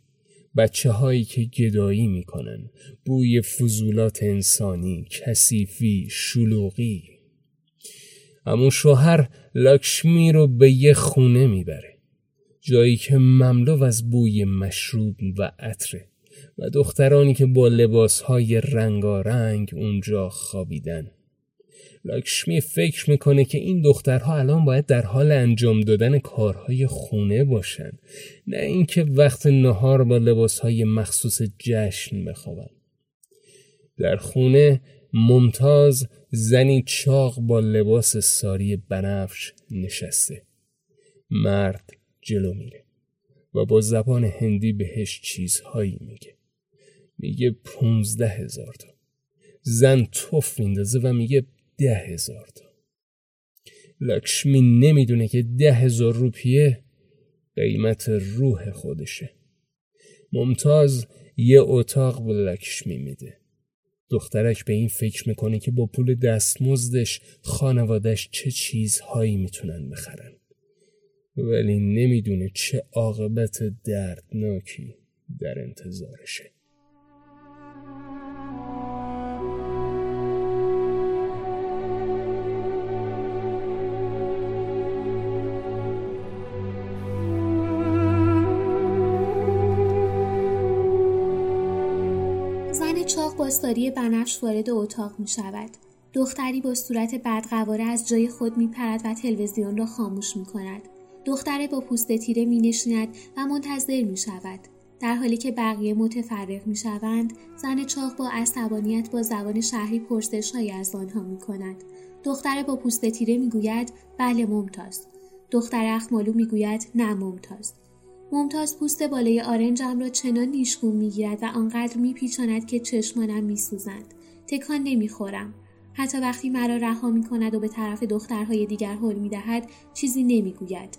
بچه هایی که گدایی می‌کنن بوی فضولات انسانی کثیفی شلوغی. اما شوهر لاکشمی رو به یه خونه می‌بره جایی که مملو از بوی مشروب و عطره. و دخترانی که با لباسهای رنگارنگ اونجا خوابیدن. لاکشمی فکر می‌کنه که این دخترها الان باید در حال انجام دادن کارهای خونه باشن نه اینکه وقت نهار با لباسهای مخصوص جشن بخوابن. در خونه ممتاز زنی چاق با لباس ساری بنفش نشسته. مرد جلو میره و با زبان هندی بهش چیزهایی میگه. میگه پونزده هزار تا. زن توف میندازه و میگه ده هزار تا. لکشمی نمی‌دونه که ده هزار روپیه قیمت روح خودشه. ممتاز یه اتاق به لکشمی میده. دخترک به این فکر می‌کنه که با پول دستمزدش خانوادش چه چیزهایی می‌تونن بخرن. ولی نمی‌دونه چه عاقبت دردناکی در انتظارشه. پاسداری بنفش وارد اتاق می شود. دختری با صورت بدقواره از جای خود می پرد و تلویزیون را خاموش می کند. دختر با پوست تیره می نشیند و منتظر می شود. در حالی که بقیه متفرق می شوند، زن چاق با عصبانیت با زبان شهری پرسش از آنها می کند. دختر با پوست تیره می گوید بله ممتاز. دختر اخمالو می گوید نه ممتاز. ممتاز پوست بالای آرنجم را چنان نیشگون می‌گیرد و آنقدر میپیچاند که چشمانم میسوزند تکان نمی‌خورم حتی وقتی مرا رها می کند و به طرف دخترهای دیگر حل می دهد چیزی نمی‌گوید.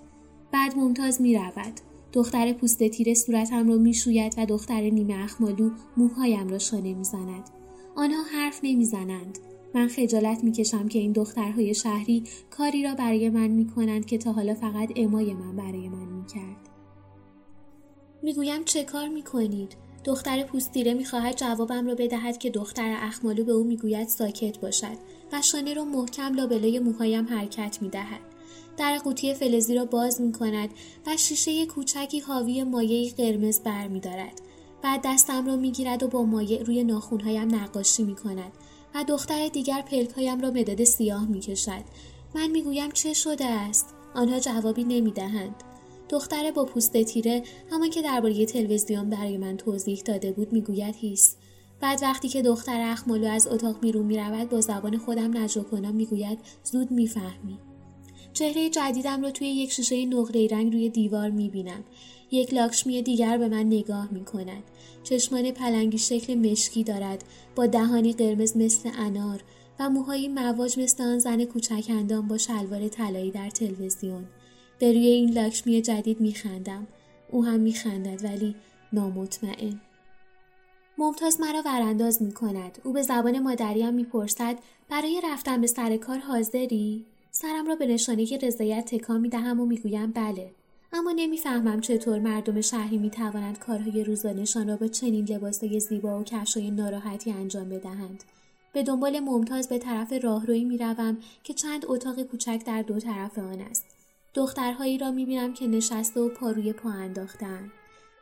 بعد ممتاز می رود. دختر پوست تیر صورتم را می شوید و دختر نیمه اخمالو موهایم را شانه می زند. آنها حرف نمی زنند. من خجالت می کشم که این دخترهای شهری کاری را برای من می کنند که تا حالا فقط امای من برای من می کرد. می‌گویم چه کار می‌کنید دختر پوستیره می‌خواهد جوابم را بدهد که دختر اخمالو به او می‌گوید ساکت باشد و شانه را محکم لابلای موهایم حرکت می‌دهد در قوطی فلزی را باز می کند و شیشه کوچکی حاوی مایه قرمز بر می دارد. بعد دستم را می گیرد و با مایع روی ناخونهایم نقاشی می کند و دختر دیگر پلکهایم را مداد سیاه می کشد. من می گویم چه شده است؟ آنها جوابی نمی دهند. دختر با پوست تیره همان که درباره تلویزیون برای من توضیح داده بود می‌گوید هیست بعد وقتی که دختر اخمالو از اتاق بیرون می‌رود با زبان خودم نجوا کنم می‌گوید زود می‌فهمی چهره جدیدم رو توی یک شیشه نقره رنگ روی دیوار می‌بینم. یک لاکشمی دیگر به من نگاه می‌کند. چشمان پلنگی شکل مشکی دارد با دهانی قرمز مثل انار و موهایی مواج مثل آن زن کوچک اندام با شلوار طلایی در تلویزیون. به روی این لاکشمی جدید میخندم. او هم میخندد ولی نامطمئن. ممتاز مرا ورانداز می کند. او به زبان مادریم می‌پرسد برای رفتن به سر کار حاضری؟ سرم را به نشانه رضایت تکان می دهم و می‌گویم بله. اما نمی‌فهمم چطور مردم شهری می توانند کارهای روزانهشان را با چنین لباسهای زیبا و کفشهای ناراحتی انجام بدهند. به دنبال ممتاز به طرف راهروی می روم که چند اتاق کوچک در دو طرف آن است. دخترهایی را می بینم که نشسته و پاروی پا انداختن.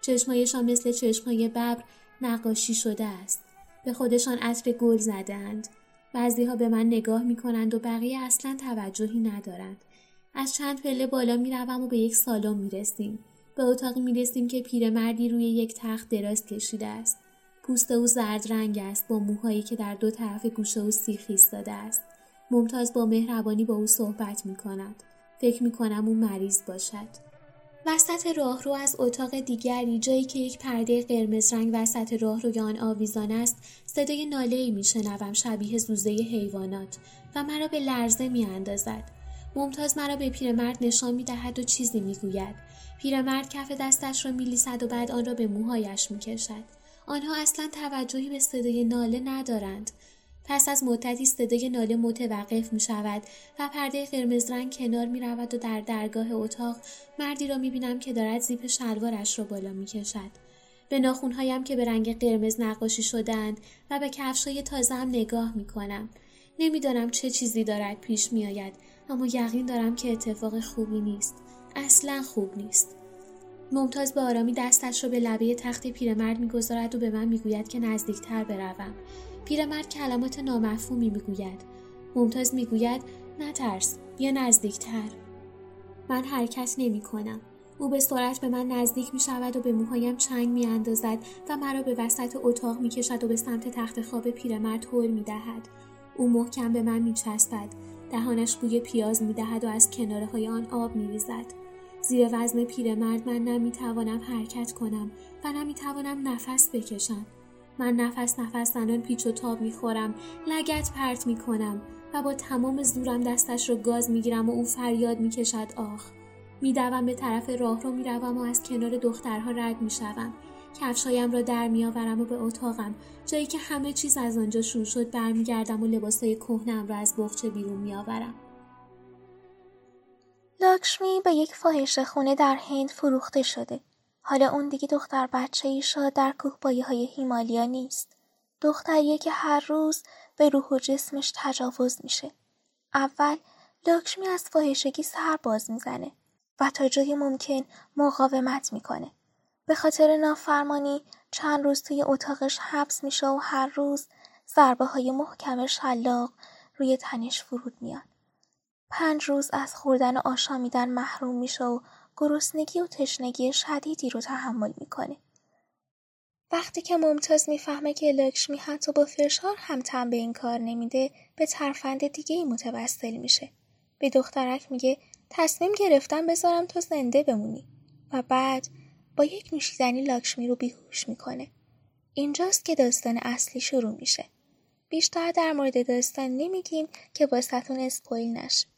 چشمایشان مثل چشمهای ببر نقاشی شده است. به خودشان عطر گل زدند. بعضی ها به من نگاه می کنند و بقیه اصلا توجهی ندارند. از چند پله بالا می و به یک سالن می رسیم. به اتاقی می رسیم که پیرمردی روی یک تخت دراز کشیده است. پوست او زرد رنگ است با موهایی که در دو طرف گوشه او سیخ ایستاده است. ممتاز با مهربانی با او صحبت می کند. فکر می کنم او مریض باشد. وسط راهرو از اتاق دیگری جایی که یک پرده قرمز رنگ وسط راهروی آن آویزان است صدای ناله ای میشنوم شبیه زوزه حیوانات و مرا به لرزه میاندازد. ممتاز مرا به پیرمرد نشان می‌دهد و چیزی می‌گوید. پیرمرد کف دستش را میلیسد و بعد آن را به موهایش می‌کشد. آنها اصلا توجهی به صدای ناله ندارند. پس از مدتی صدای ناله متوقف می شود و پرده قرمز رنگ کنار می رود و در درگاه اتاق مردی را می بینم که دارد زیپ شلوارش را بالا می کشد. به ناخونهایم که به رنگ قرمز نقاشی شدند و به کفشای تازه هم نگاه می کنم. نمی‌دانم چه چیزی دارد پیش می آید اما یقین دارم که اتفاق خوبی نیست. اصلا خوب نیست. ممتاز به آرامی دستش را به لبه تخت پیرمرد می‌گذارد و به من می‌گوید که نزدیکتر بروم پیرمرد کلمات نامفهومی می‌گوید ممتاز می‌گوید نترس بیا نزدیکتر من حرکت نمی کنم. او به سرعت به من نزدیک می شود و به موهایم چنگ می اندازد و مرا به وسط اتاق می کشد و به سمت تخت خواب پیرمرد هل می دهد. او محکم به من می چستد. دهانش بوی پیاز می دهد و از کناره های آن آب می ریزد. زیر وزن پیرمرد من نمی توانم حرکت کنم و نمی توانم نفس بکشم. من نفس نفس زنان پیچ و تاب می‌خورم لگت پرت می‌کنم و با تمام زورم دستش رو گاز می‌گیرم و او فریاد می‌کشد آخ. میدوم به طرف راه رو می‌روم و از کنار دخترها رد می‌شوم. کفشهایم را در میآورم و به اتاقم. جایی که همه چیز از آنجا شروع شد برمیگردم و لباسهای کهنم را از بخچه بیرون میآورم. لاکشمی به یک فاحش خونه در هند فروخته شده. حالا اون دیگه دختر بچه ایشا در کوه های هیمالیا نیست. دختریه که هر روز به روح و جسمش تجاوز میشه. اول لاکشمی از فاحشگی سر باز می‌زنه و تا جای ممکن مقاومت می‌کنه. به خاطر نافرمانی چند روز توی اتاقش حبس میشه و هر روز ضربه های محکم شلاق روی تنش فرود میاد. پنج روز از خوردن آشامیدن محروم میشه و گرسنگی و تشنگی شدیدی رو تحمل می‌کنه. وقتی که ممتاز می‌فهمه که لکشمی حتی با فشار هم تن به این کار نمیده به ترفند دیگه ای متوسل میشه. به دخترک میگه تصمیم گرفتم بذارم تو زنده بمونی و بعد با یک نوشیدنی لاکشمی رو بیهوش می‌کنه. اینجاست که داستان اصلی شروع میشه. بیشتر در مورد داستان نمیگیم که با ستون اسپویل نشه.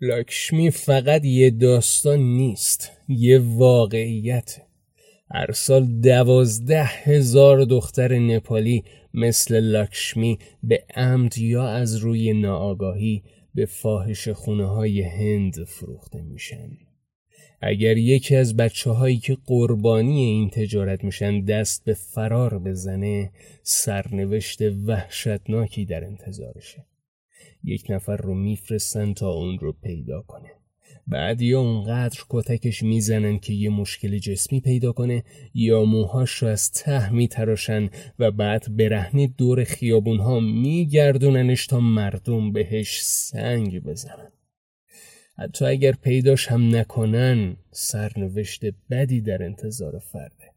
لاکشمی فقط یه داستان نیست یه واقعیت. هر سال دوازده هزار دختر نپالی مثل لاکشمی به عمد یا از روی ناآگاهی به فاحش خونه های هند فروخته میشن. اگر یکی از بچه هایی که قربانی این تجارت میشن دست به فرار بزنه سرنوشت وحشتناکی در انتظارشه. یک نفر رو میفرستن تا اون رو پیدا کنه. بعد یا اونقدر کتکش می‌زنن که یه مشکل جسمی پیدا کنه یا موهاش رو از ته میتراشن و بعد برهنه دور خیابونها میگردوننش تا مردم بهش سنگ بزنن. حتی اگر پیداش هم نکنن سرنوشت بدی در انتظار فرده.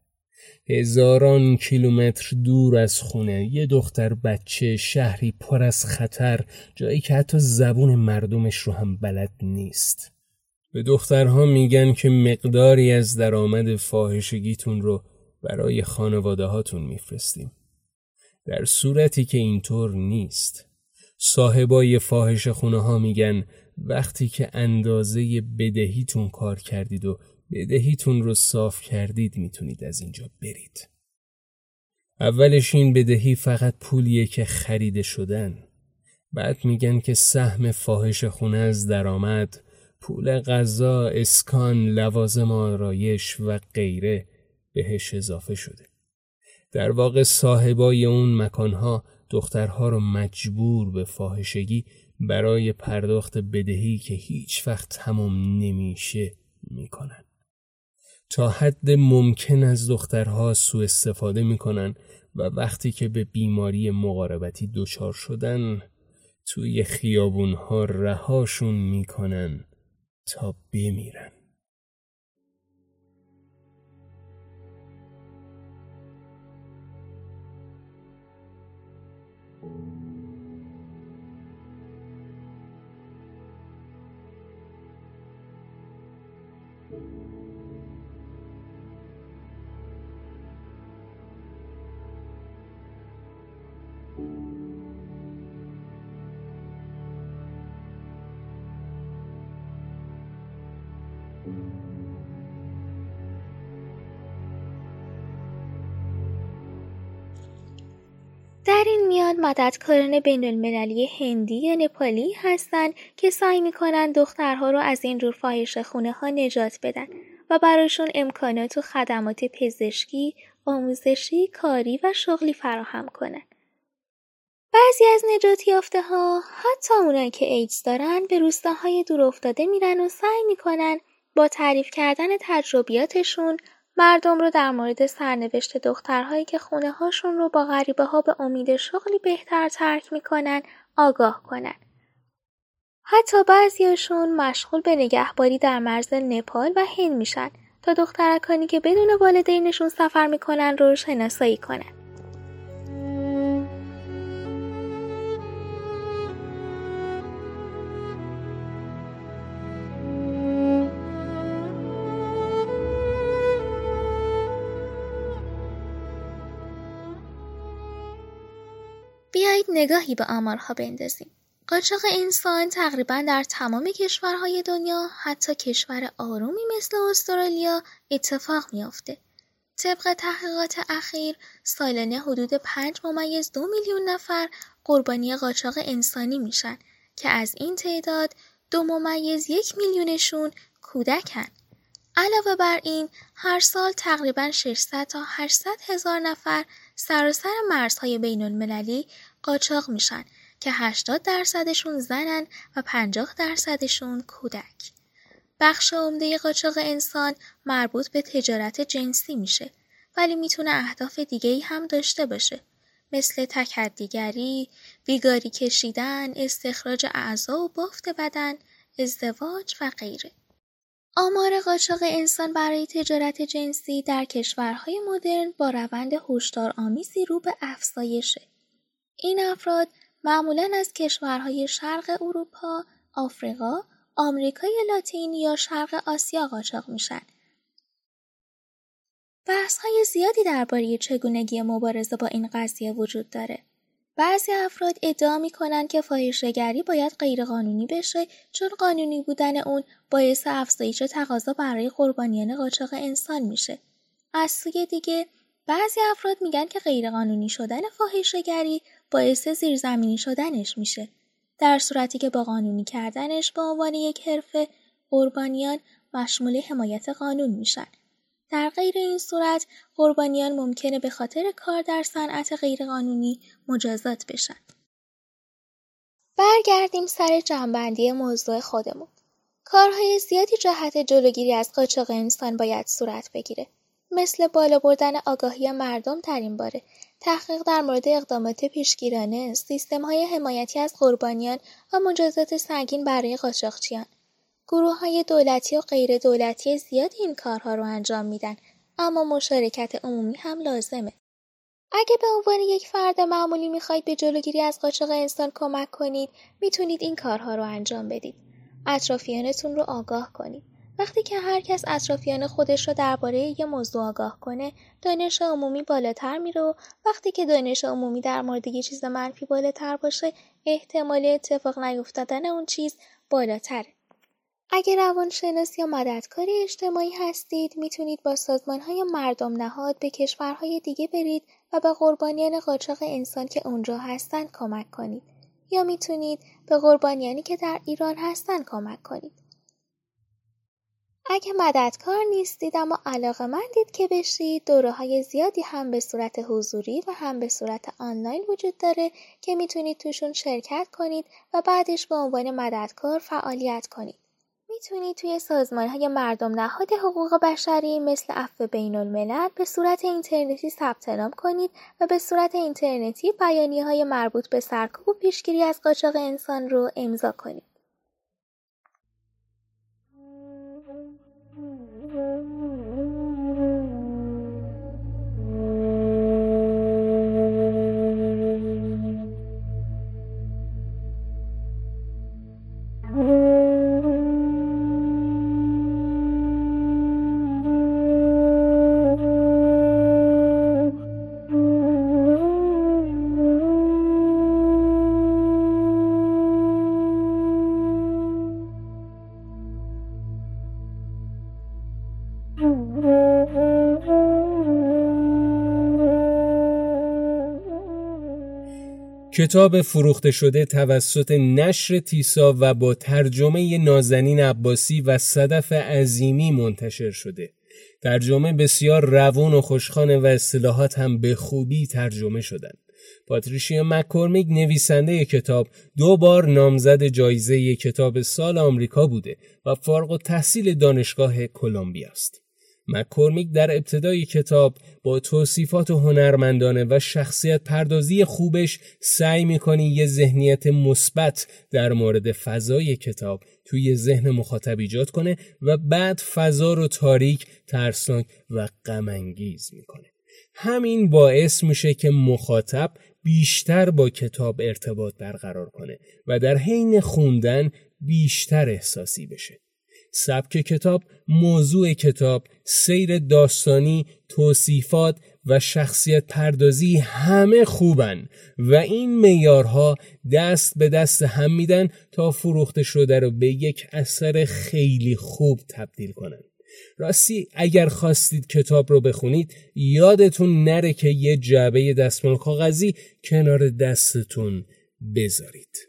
هزاران کیلومتر دور از خونه. یه دختر بچه شهری پر از خطر جایی که حتی زبون مردمش رو هم بلد نیست. به دخترها میگن که مقداری از درآمد فاحشگیتون رو برای خانواده هاتون میفرستیم. در صورتی که اینطور نیست. صاحبای فاحش خونه ها میگن وقتی که اندازه بدهیتون کار کردید و بدهیتون رو صاف کردید می‌تونید از اینجا برید. اولش این بدهی فقط پولیه که خریده شدن. بعد میگن که سهم فاحش خونه از درآمد، پول غذا، اسکان، لوازم آرایش و غیره بهش اضافه شده. در واقع صاحبای اون مکانها دخترها رو مجبور به فاحشگی برای پرداخت بدهی که هیچ وقت تمام نمیشه می‌کنن. تا حد ممکن از دخترها سوء استفاده می‌کنن و وقتی که به بیماری مقاربتی دچار شدن توی خیابونها رهاشون می‌کنن تا بمیرن. در این میان مددکاران بین المللی هندی یا نپالی هستند که سعی می‌کنن دخترها رو از این جور فاحش خونه ها نجات بدن و براشون امکانات و خدمات پزشکی، آموزشی، کاری و شغلی فراهم کنن. بعضی از نجات یافته ها حتی اونایی که ایدز دارن به روستاهای دور افتاده میرن و سعی می‌کنن با تعریف کردن تجربیاتشون مردم رو در مورد سرنوشت دخترهایی که خونه هاشون رو با غریبه ها به امید شغلی بهتر ترک می‌کنن آگاه کنن. حتی بعضیاشون مشغول به نگهباری در مرز نپال و هند میشن تا دخترکانی که بدون والدینشون سفر می‌کنن رو شناسایی کنن. نگاهی به آمارها بندازیم. قاچاق انسان تقریبا در تمام کشورهای دنیا حتی کشور آرومی مثل استرالیا اتفاق میافته. طبق تحقیقات اخیر سالانه حدود 5 ممیز دو میلیون نفر قربانی قاچاق انسانی میشن که از این تعداد دو ممیز یک میلیونشون کودکن. علاوه بر این هر سال تقریبا 600 تا 800 هزار نفر سراسر مرزهای بین المللی قاچاق میشن که 80 درصدشون زنن و 50 درصدشون کودک. بخش عمده قاچاق انسان مربوط به تجارت جنسی میشه ولی می‌تونه اهداف دیگه ای هم داشته باشه مثل تکدیگری، بیگاری کشیدن، استخراج اعضا و بافت بدن، ازدواج و غیره. آمار قاچاق انسان برای تجارت جنسی در کشورهای مدرن با روند آمیزی رو به افزایشه. این افراد معمولا از کشورهای شرق اروپا، آفریقا، آمریکای لاتین یا شرق آسیا قاچاق میشن. بحث های زیادی درباره چگونگی مبارزه با این قضیه وجود داره. بعضی افراد ادعا می‌کنن که فاحشهگری باید غیرقانونی بشه چون قانونی بودن اون باعث افزایش تقاضا برای قربانیان قاچاق انسان میشه. از سوی دیگه بعضی افراد میگن که غیرقانونی شدن فاحشهگری باعث زیرزمینی شدنش میشه. در صورتی که با قانونی کردنش به عنوان یک حرفه قربانیان مشمول حمایت قانون میشن. در غیر این صورت قربانیان ممکنه به خاطر کار در صنعت غیرقانونی مجازات بشن. برگردیم سر جنبندی موضوع خودمون. کارهای زیادی جهت جلوگیری از قاچاق انسان باید صورت بگیره. مثل بالا بردن آگاهی مردم در این باره، تحقیق در مورد اقدامات پیشگیرانه، سیستم های حمایتی از قربانیان و مجازات سنگین برای قاچاقچیان. گروه های دولتی و غیر دولتی زیادی این کارها رو انجام میدن اما مشارکت عمومی هم لازمه. اگه به عنوان یک فرد معمولی می‌خواید به جلوگیری از قاچاق انسان کمک کنید می‌تونید این کارها رو انجام بدید اطرافیانتون رو آگاه کنید وقتی که هر کس اطرافیان خودش رو درباره یه موضوع آگاه کنه دانش عمومی بالاتر میره و وقتی که دانش عمومی در مورد یه چیز منفی بالاتر باشه احتمال اتفاق نیفتادن اون چیز بالاتره اگر روانشناس یا مددکار اجتماعی هستید می‌تونید با سازمان های مردم نهاد به کشورهای دیگه برید و به قربانیان قاچاق انسان که اونجا هستن کمک کنید یا می‌تونید به قربانیانی که در ایران هستن کمک کنید. اگه مددکار نیستید اما علاقه مندید که بشید دوره های زیادی هم به صورت حضوری و هم به صورت آنلاین وجود داره که می‌تونید توشون شرکت کنید و بعدش به عنوان مددکار فعالیت کنید. می‌تونید توی سازمان های مردم نهاد حقوق بشری مثل عفو بین الملل به صورت اینترنتی ثبت نام کنید و به صورت اینترنتی بیانیه های مربوط به سرکوب و پیشگیری از قاچاق انسان رو امضا کنید. کتاب فروخته شده توسط نشر تیسا و با ترجمه نازنین عباسی و صدف عظیمی منتشر شده. ترجمه بسیار روون و خوشخانه و اصطلاحات هم به خوبی ترجمه شدن. پاتریشیا مکورمیک نویسنده کتاب دو بار نامزد جایزه کتاب سال آمریکا بوده و فارغ و دانشگاه کلمبیا است. مکورمیک در ابتدای کتاب با توصیفات هنرمندانه و شخصیت پردازی خوبش سعی می‌کنه یه ذهنیت مثبت در مورد فضای کتاب توی ذهن مخاطب ایجاد کنه و بعد فضا رو تاریک، ترسناک و غمانگیز می‌کنه. همین باعث میشه که مخاطب بیشتر با کتاب ارتباط برقرار کنه و در حین خوندن بیشتر احساسی بشه. سبک کتاب، موضوع کتاب، سیر داستانی، توصیفات و شخصیت پردازی همه خوبن و این میارها دست به دست هم میدن تا فروخته شده رو به یک اثر خیلی خوب تبدیل کنن. راستی اگر خواستید کتاب رو بخونید یادتون نره که یه جعبه دستمال کاغذی کنار دستتون بذارید.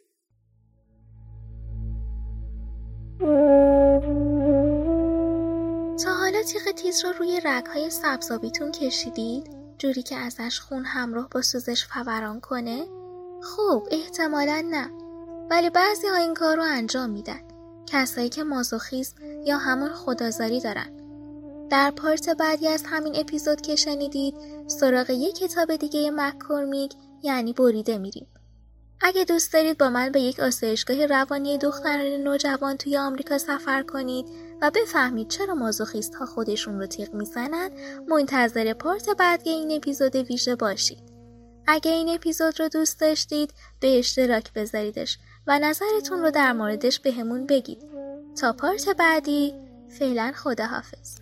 تا حالا تیغ تیز رو روی رگهای سبزابیتون کشیدید؟ جوری که ازش خون همراه با سوزش فوران کنه؟ خوب احتمالا نه ولی بعضی ها این کار رو انجام میدن کسایی که مازوخیزم یا همون خدازاری دارن در پارت بعدی از همین اپیزود که شنیدید سراغ یک کتاب دیگه مکورمیک یعنی بریده میریم اگه دوست دارید با من به یک آسایشگاه روانی دختران نوجوان توی آمریکا سفر کنید و بفهمید چرا مازوخیست ها خودشون رو تیغ می‌زنن منتظر پارت بعدی این اپیزود ویژه باشید. اگه این اپیزود رو دوست داشتید به اشتراک بذاریدش و نظرتون رو در موردش بهمون بگید. تا پارت بعدی فعلا خداحافظ.